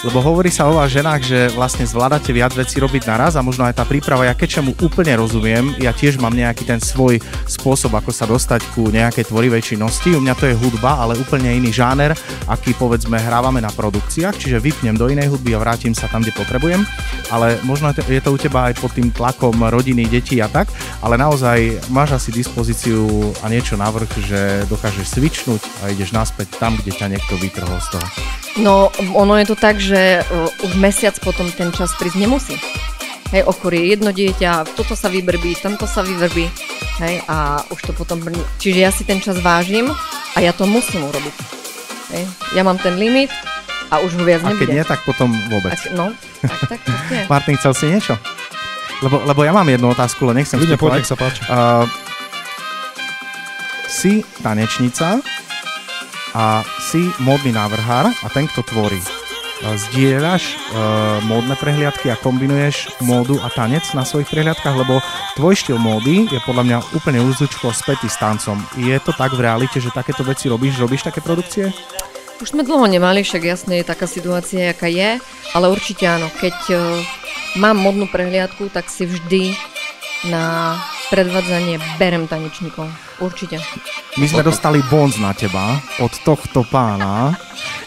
Lebo hovorí sa o vás ženách, že vlastne zvládate viac vecí robiť naraz a možno aj tá príprava, ja keď mu úplne rozumiem, ja tiež mám nejaký ten svoj spôsob, ako sa dostať ku nejakej tvorivej činnosti. U mňa to je hudba, ale úplne iný žáner, aký povedzme hrávame na produkciách, čiže vypnem do inej hudby a vrátim sa tam, kde potrebujem. Ale možno je to u teba aj pod tým tlakom rodiny, detí a tak, ale naozaj máš asi dispozíciu a niečo navrh, že dokážeš svičnúť a ideš naspäť tam, kde ťa niekto vytrhol z toho. No, ono je to tak, že uh, už mesiac potom ten čas prísť nemusí. Hej, okorie jedno dieťa, toto sa vybrbí, tamto sa vyvrbí, hej, a už to potom. Čiže ja si ten čas vážim a ja to musím urobiť. Hej. Ja mám ten limit a už ho viac nebude. A keď nie, tak potom vôbec. Ak, no, tak, tak, tak nie. Martin, chcel si niečo? Lebo, lebo ja mám jednu otázku, ale nechcem Ľudia, poď, sa páči. Uh, si tanečnica, a si módny návrhár a ten, kto tvorí. Zdieľaš e, módne prehliadky a kombinuješ módu a tanec na svojich prehliadkách, lebo tvoj štýl módy je podľa mňa úplne úzučko spätý s tancom. Je to tak v realite, že takéto veci robíš? Robíš také produkcie? Už sme dlho nemali, však jasne je taká situácia, aká je, ale určite áno. Keď uh, mám modnú prehliadku, tak si vždy na predvádzanie berem tanečníkov. Určite. My sme dostali bonz na teba od tohto pána,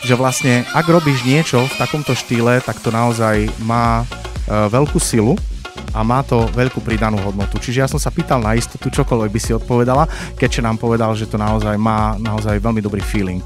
že vlastne ak robíš niečo v takomto štýle, tak to naozaj má e, veľkú silu a má to veľkú pridanú hodnotu. Čiže ja som sa pýtal na istotu, čokoľvek by si odpovedala, keďže nám povedal, že to naozaj má naozaj veľmi dobrý feeling.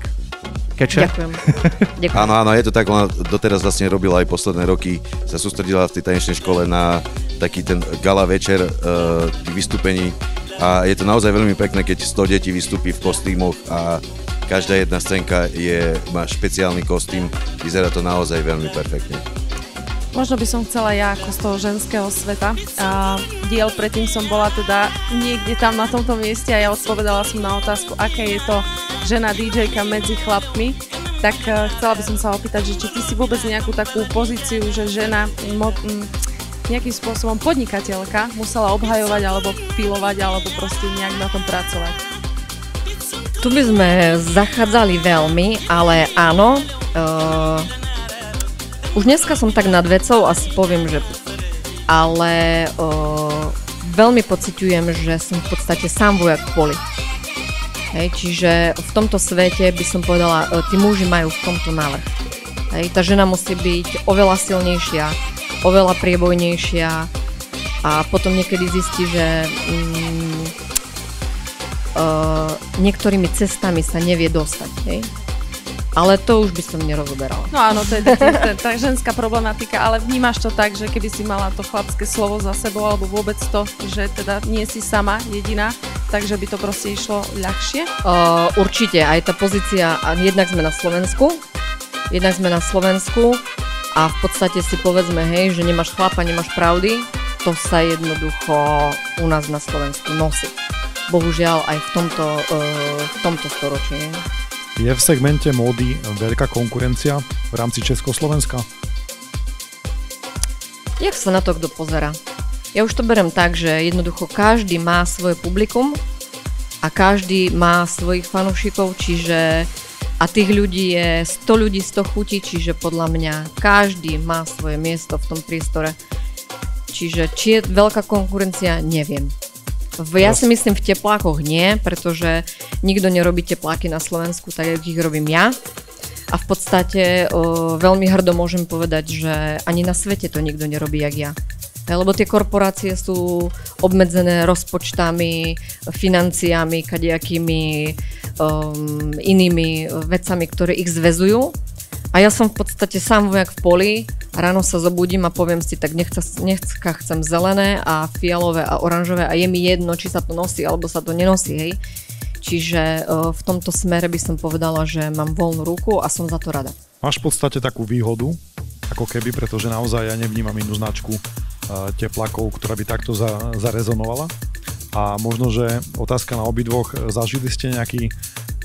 Keče? Ďakujem. Ďakujem. Áno, áno, je to tak, ona doteraz vlastne robila aj posledné roky, sa sústredila v tej tanečnej škole na taký ten gala večer uh, vystúpení a je to naozaj veľmi pekné, keď 100 detí vystúpi v kostýmoch a každá jedna scénka je, má špeciálny kostým, vyzerá to naozaj veľmi perfektne. možno by som chcela ja ako z toho ženského sveta. A diel predtým som bola teda niekde tam na tomto mieste a ja odpovedala som na otázku, aké je to žena DJka medzi chlapmi. Tak uh, chcela by som sa opýtať, že či ty si vôbec nejakú takú pozíciu, že žena mo, nejakým spôsobom podnikateľka musela obhajovať alebo pilovať alebo proste nejak na tom pracovať. Tu by sme zachádzali veľmi, ale áno, uh, už dneska som tak nad vecou, asi poviem, že ale uh, veľmi pociťujem, že som v podstate sám vojak poli. Hej, čiže v tomto svete by som povedala, uh, tí muži majú v tomto návrh. Hej, tá žena musí byť oveľa silnejšia, oveľa priebojnejšia a potom niekedy zistí, že mm, uh, niektorými cestami sa nevie dostať. Hej? Ale to už by som nerozoberala. No áno, to je tá, ženská problematika, ale vnímaš to tak, že keby si mala to chlapské slovo za sebou, alebo vôbec to, že teda nie si sama jediná, takže by to proste išlo ľahšie? Uh, určite, aj tá pozícia, jednak sme na Slovensku, jednak sme na Slovensku a v podstate si povedzme, hej, že nemáš chlapa, nemáš pravdy, to sa jednoducho u nás na Slovensku nosí. Bohužiaľ aj v tomto, uh, v tomto storočí. Je v segmente módy veľká konkurencia v rámci Československa? Jak sa na to kto pozera? Ja už to berem tak, že jednoducho každý má svoje publikum a každý má svojich fanúšikov, čiže a tých ľudí je 100 ľudí, 100 chutí, čiže podľa mňa každý má svoje miesto v tom priestore. Čiže či je veľká konkurencia, neviem. Ja si myslím v teplákoch nie, pretože nikto nerobí tepláky na Slovensku tak, ich robím ja. A v podstate o, veľmi hrdo môžem povedať, že ani na svete to nikto nerobí jak ja. Lebo tie korporácie sú obmedzené rozpočtami, financiami, kadejakými um, inými vecami, ktoré ich zvezujú a ja som v podstate sám vojak v poli, ráno sa zobudím a poviem si, tak nechca, chcem zelené a fialové a oranžové a je mi jedno, či sa to nosí alebo sa to nenosí, hej. Čiže uh, v tomto smere by som povedala, že mám voľnú ruku a som za to rada. Máš v podstate takú výhodu, ako keby, pretože naozaj ja nevnímam inú značku teplakov, ktorá by takto za, zarezonovala. A možno, že otázka na obidvoch, zažili ste nejaký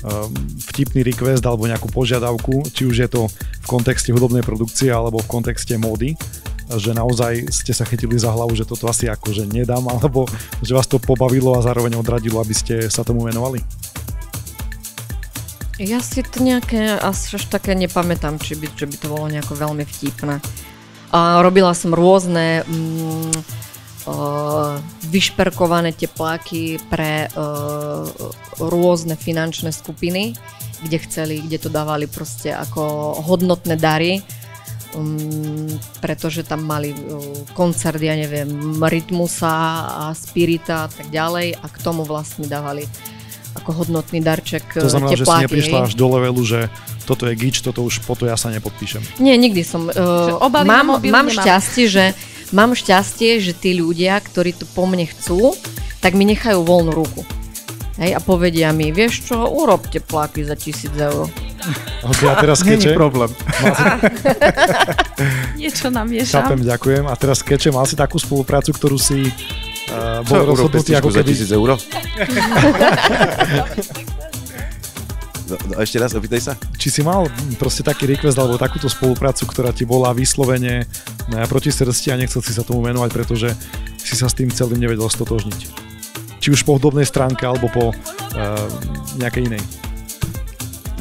Um, vtipný request alebo nejakú požiadavku, či už je to v kontexte hudobnej produkcie alebo v kontexte módy, že naozaj ste sa chytili za hlavu, že toto asi akože nedám, alebo že vás to pobavilo a zároveň odradilo, aby ste sa tomu venovali? Ja si to nejaké až také nepamätám, či by, že by to bolo nejako veľmi vtipné. Robila som rôzne mm, vyšperkované tepláky pre uh, rôzne finančné skupiny, kde chceli, kde to dávali proste ako hodnotné dary, um, pretože tam mali uh, koncert, ja neviem, Rytmusa a Spirita a tak ďalej a k tomu vlastne dávali ako hodnotný darček To znamená, tepláky, že si neprišla až do levelu, že toto je gič, toto už po to ja sa nepodpíšem. Nie, nikdy som. Uh, mám, mám šťastie, že mám šťastie, že tí ľudia, ktorí to po mne chcú, tak mi nechajú voľnú ruku. Hej, a povedia mi, vieš čo, urobte pláky za tisíc eur. Ok, a teraz keče. Není problém. Si... Niečo namiešam. Chápem, ďakujem. A teraz keče, mal si takú spoluprácu, ktorú si uh, bol rozhodnutý ako keby... za tisíc eur? No, no, ešte raz, opýtaj sa. Či si mal proste taký request alebo takúto spoluprácu, ktorá ti bola vyslovene proti srsti a nechcel si sa tomu venovať, pretože si sa s tým celým nevedel stotožniť. Či už po hudobnej stránke alebo po uh, nejakej inej.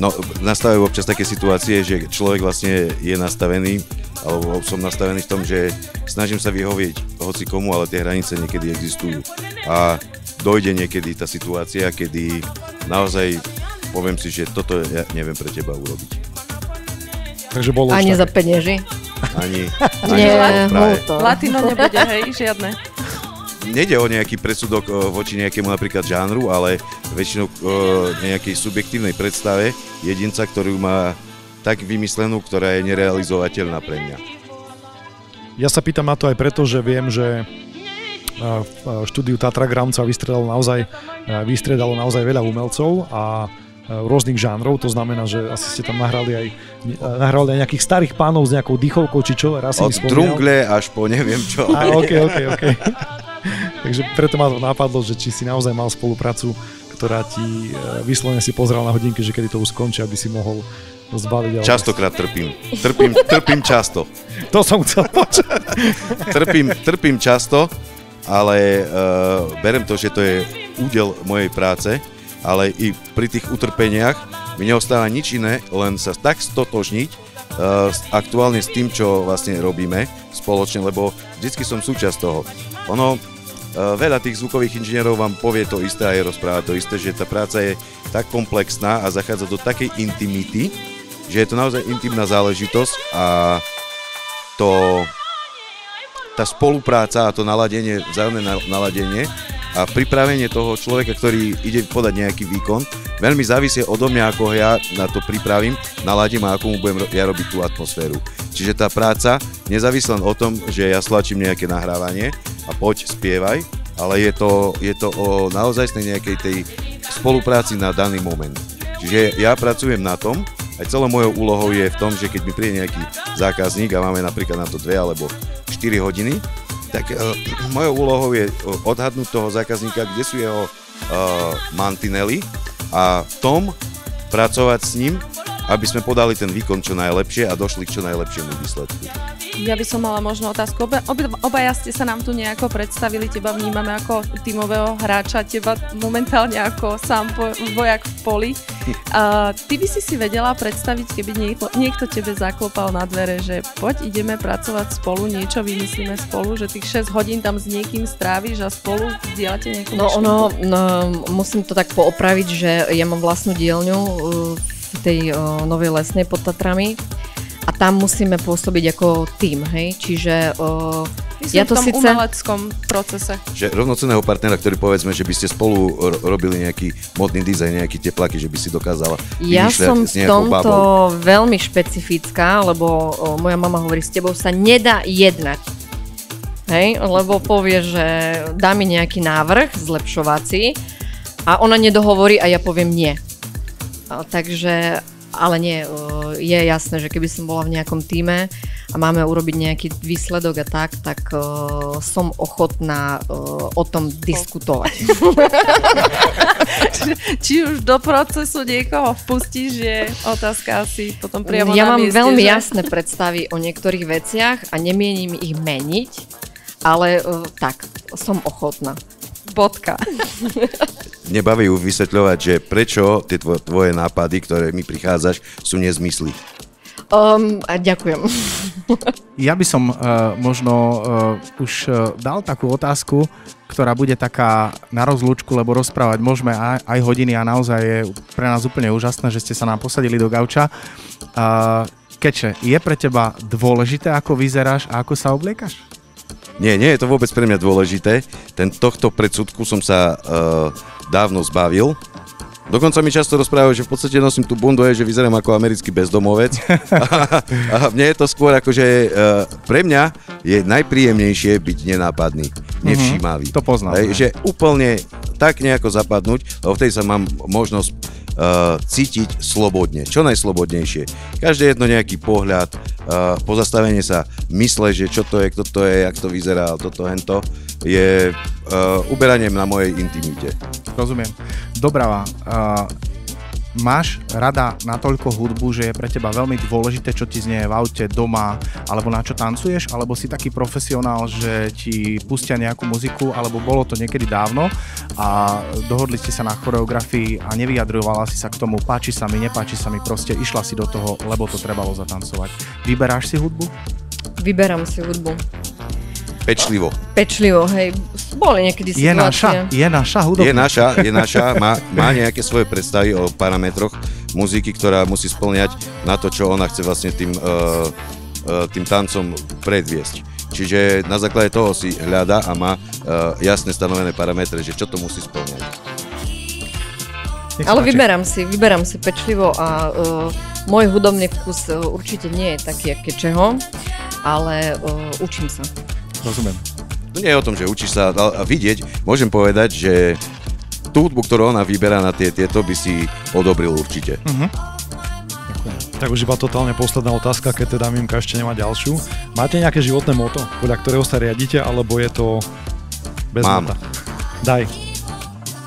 No, nastávajú občas také situácie, že človek vlastne je nastavený, alebo som nastavený v tom, že snažím sa vyhovieť hoci komu, ale tie hranice niekedy existujú. A dojde niekedy tá situácia, kedy naozaj poviem si, že toto ja neviem pre teba urobiť. Takže bolo Ani za penieži? Ani, ani Nie, to. Latino nebude, hej, žiadne. Nede o nejaký predsudok voči nejakému napríklad žánru, ale väčšinou o nejakej subjektívnej predstave jedinca, ktorú má tak vymyslenú, ktorá je nerealizovateľná pre mňa. Ja sa pýtam na to aj preto, že viem, že v štúdiu Tatra Gram sa vystredalo naozaj, vystredalo naozaj veľa umelcov a rôznych žánrov, to znamená, že asi ste tam nahrali aj, nahrali aj nejakých starých pánov s nejakou dýchovkou, či čo, raz Od drungle až po neviem čo. A, ok, ok, ok. Takže preto ma to napadlo, že či si naozaj mal spoluprácu, ktorá ti vyslovene si pozrel na hodinky, že kedy to už skončí, aby si mohol zbaliť. Ale... Častokrát trpím. Trpím, trpím často. To som chcel počať. trpím, trpím často, ale uh, berem to, že to je údel mojej práce ale i pri tých utrpeniach mi neostáva nič iné, len sa tak stotožniť uh, aktuálne s tým, čo vlastne robíme spoločne, lebo vždycky som súčasť toho. Ono, uh, veľa tých zvukových inžinierov vám povie to isté a je rozpráva to isté, že tá práca je tak komplexná a zachádza do takej intimity, že je to naozaj intimná záležitosť a to, tá spolupráca a to naladenie, vzájomné naladenie a pripravenie toho človeka, ktorý ide podať nejaký výkon, veľmi závisí odo mňa, ako ja na to pripravím, naladím a ako mu budem ja robiť tú atmosféru. Čiže tá práca nezávisí len o tom, že ja slačím nejaké nahrávanie a poď spievaj, ale je to, je to o naozajstnej nejakej tej spolupráci na daný moment. Čiže ja pracujem na tom, aj celou mojou úlohou je v tom, že keď mi príde nejaký zákazník a máme napríklad na to 2 alebo 4 hodiny, tak uh, mojou úlohou je odhadnúť toho zákazníka, kde sú jeho uh, mantinely a v tom pracovať s ním, aby sme podali ten výkon čo najlepšie a došli k čo najlepšiemu výsledku. Ja by som mala možno otázku. Oba, oba, obaja ste sa nám tu nejako predstavili, teba vnímame ako tímového hráča, teba momentálne ako sám vojak v poli. A ty by si si vedela predstaviť, keby niekto, niekto tebe zaklopal na dvere, že poď ideme pracovať spolu, niečo vymyslíme spolu, že tých 6 hodín tam s niekým stráviš a spolu zdieľate nejakú No ono, no, musím to tak poopraviť, že ja mám vlastnú dielňu uh, tej uh, Novej Lesnej pod Tatrami a tam musíme pôsobiť ako tým, hej, čiže uh, Myslím ja to v tom síce... umeleckom procese. Že rovnoceného partnera, ktorý povedzme, že by ste spolu robili nejaký modný dizajn, nejaký teplaky, že by si dokázala Ja som v tomto babou. veľmi špecifická, lebo o, moja mama hovorí, s tebou sa nedá jednať. Hej, lebo povie, že dá mi nejaký návrh zlepšovací a ona nedohovorí a ja poviem nie. Takže ale nie, je jasné, že keby som bola v nejakom týme a máme urobiť nejaký výsledok a tak, tak uh, som ochotná uh, o tom diskutovať. Či už do procesu niekoho vpustíš, je otázka asi potom priamo Ja na mám mieste, veľmi že? jasné predstavy o niektorých veciach a nemienim ich meniť, ale uh, tak, som ochotná. Bodka. Nebaví ju vysvetľovať, že prečo tie tvoje nápady, ktoré mi prichádzaš, sú nezmysly. Um, a ďakujem. Ja by som uh, možno uh, už uh, dal takú otázku, ktorá bude taká na rozlúčku, lebo rozprávať môžeme aj, aj hodiny a naozaj je pre nás úplne úžasné, že ste sa nám posadili do gauča. Uh, Keče, je pre teba dôležité, ako vyzeráš a ako sa obliekaš? Nie, nie je to vôbec pre mňa dôležité. Ten, tohto predsudku som sa uh, dávno zbavil. Dokonca mi často rozprávajú, že v podstate nosím tú bundu, že vyzerám ako americký bezdomovec. a, a mne je to skôr ako, že uh, pre mňa je najpríjemnejšie byť nenápadný, nevšímavý. Mm-hmm, to poznám. Hej, že úplne tak nejako zapadnúť, lebo vtedy sa mám možnosť uh, cítiť slobodne, čo najslobodnejšie. Každé jedno nejaký pohľad, uh, pozastavenie sa, mysle, že čo to je, kto to je, jak to vyzerá, toto, hento, je uh, uberaním na mojej intimite. Rozumiem. Dobrá, uh, máš rada natoľko hudbu, že je pre teba veľmi dôležité, čo ti znie v aute, doma, alebo na čo tancuješ, alebo si taký profesionál, že ti pustia nejakú muziku, alebo bolo to niekedy dávno a dohodli ste sa na choreografii a nevyjadrovala si sa k tomu, páči sa mi, nepáči sa mi, proste išla si do toho, lebo to trebalo zatancovať. Vyberáš si hudbu? Vyberám si hudbu. Pečlivo. Pečlivo, hej. Boli niekedy Je naša, je naša hudobná. Je naša, je naša, má, má nejaké svoje predstavy o parametroch muziky, ktorá musí splňať na to, čo ona chce vlastne tým, uh, uh, tým tancom predviesť. Čiže na základe toho si hľada a má uh, jasne stanovené parametre, že čo to musí splňať. Ale vyberám si, vyberám si pečlivo a uh, môj hudobný vkus uh, určite nie je taký, aké čeho, ale uh, učím sa. Rozumiem. To nie je o tom, že učíš sa a vidieť. Môžem povedať, že tú hudbu, ktorú ona vyberá na tie, tieto, by si odobril určite. Tak už iba totálne posledná otázka, keď teda Mimka ešte nemá ďalšiu. Máte nejaké životné moto, podľa ktorého sa riadite, alebo je to bez Mám. mota? Daj.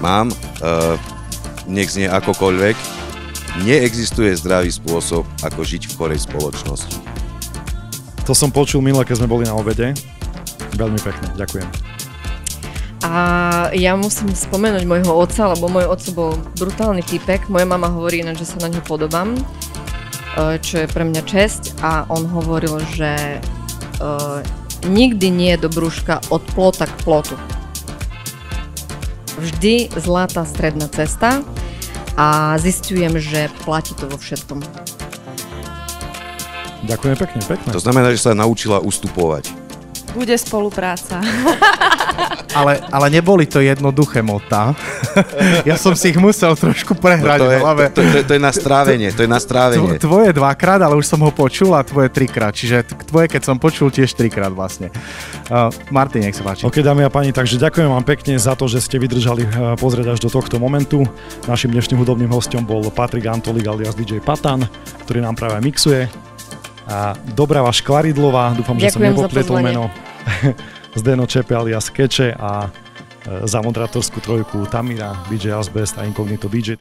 Mám, uh, nech znie akokoľvek, neexistuje zdravý spôsob, ako žiť v chorej spoločnosti. To som počul minule, keď sme boli na obede. Veľmi pekne, ďakujem. A ja musím spomenúť môjho otca, lebo môj otco bol brutálny typek. Moja mama hovorí ináč, že sa na ňo podobám, eh, čo je pre mňa česť. A on hovoril, že uh, nikdy nie je do brúška od plota k plotu. Vždy zlatá stredná cesta a zistujem, že platí to vo všetkom. Ďakujem pekne, pekne. To znamená, že sa naučila ustupovať. Bude spolupráca. Ale, ale neboli to jednoduché mota. ja som si ich musel trošku prehrať to, v je, hlave. to, to, to je na strávenie, to je na strávenie. Tvo- Tvoje dvakrát, ale už som ho počul a tvoje trikrát. Čiže tvoje, keď som počul, tiež trikrát vlastne. Uh, Martin, nech sa páči. OK, dámy a páni, takže ďakujem vám pekne za to, že ste vydržali eh, pozrieť až do tohto momentu. Našim dnešným hudobným hostom bol Patrik Antolik alias DJ Patan, ktorý nám práve mixuje. A Dobrava Škvaridlová, dúfam, že som Ďakujem za nepoplietol pozvanie. meno. Zdeno Čepe alias Keče a eh, za moderátorskú trojku Tamira, DJ Asbest a Incognito DJ.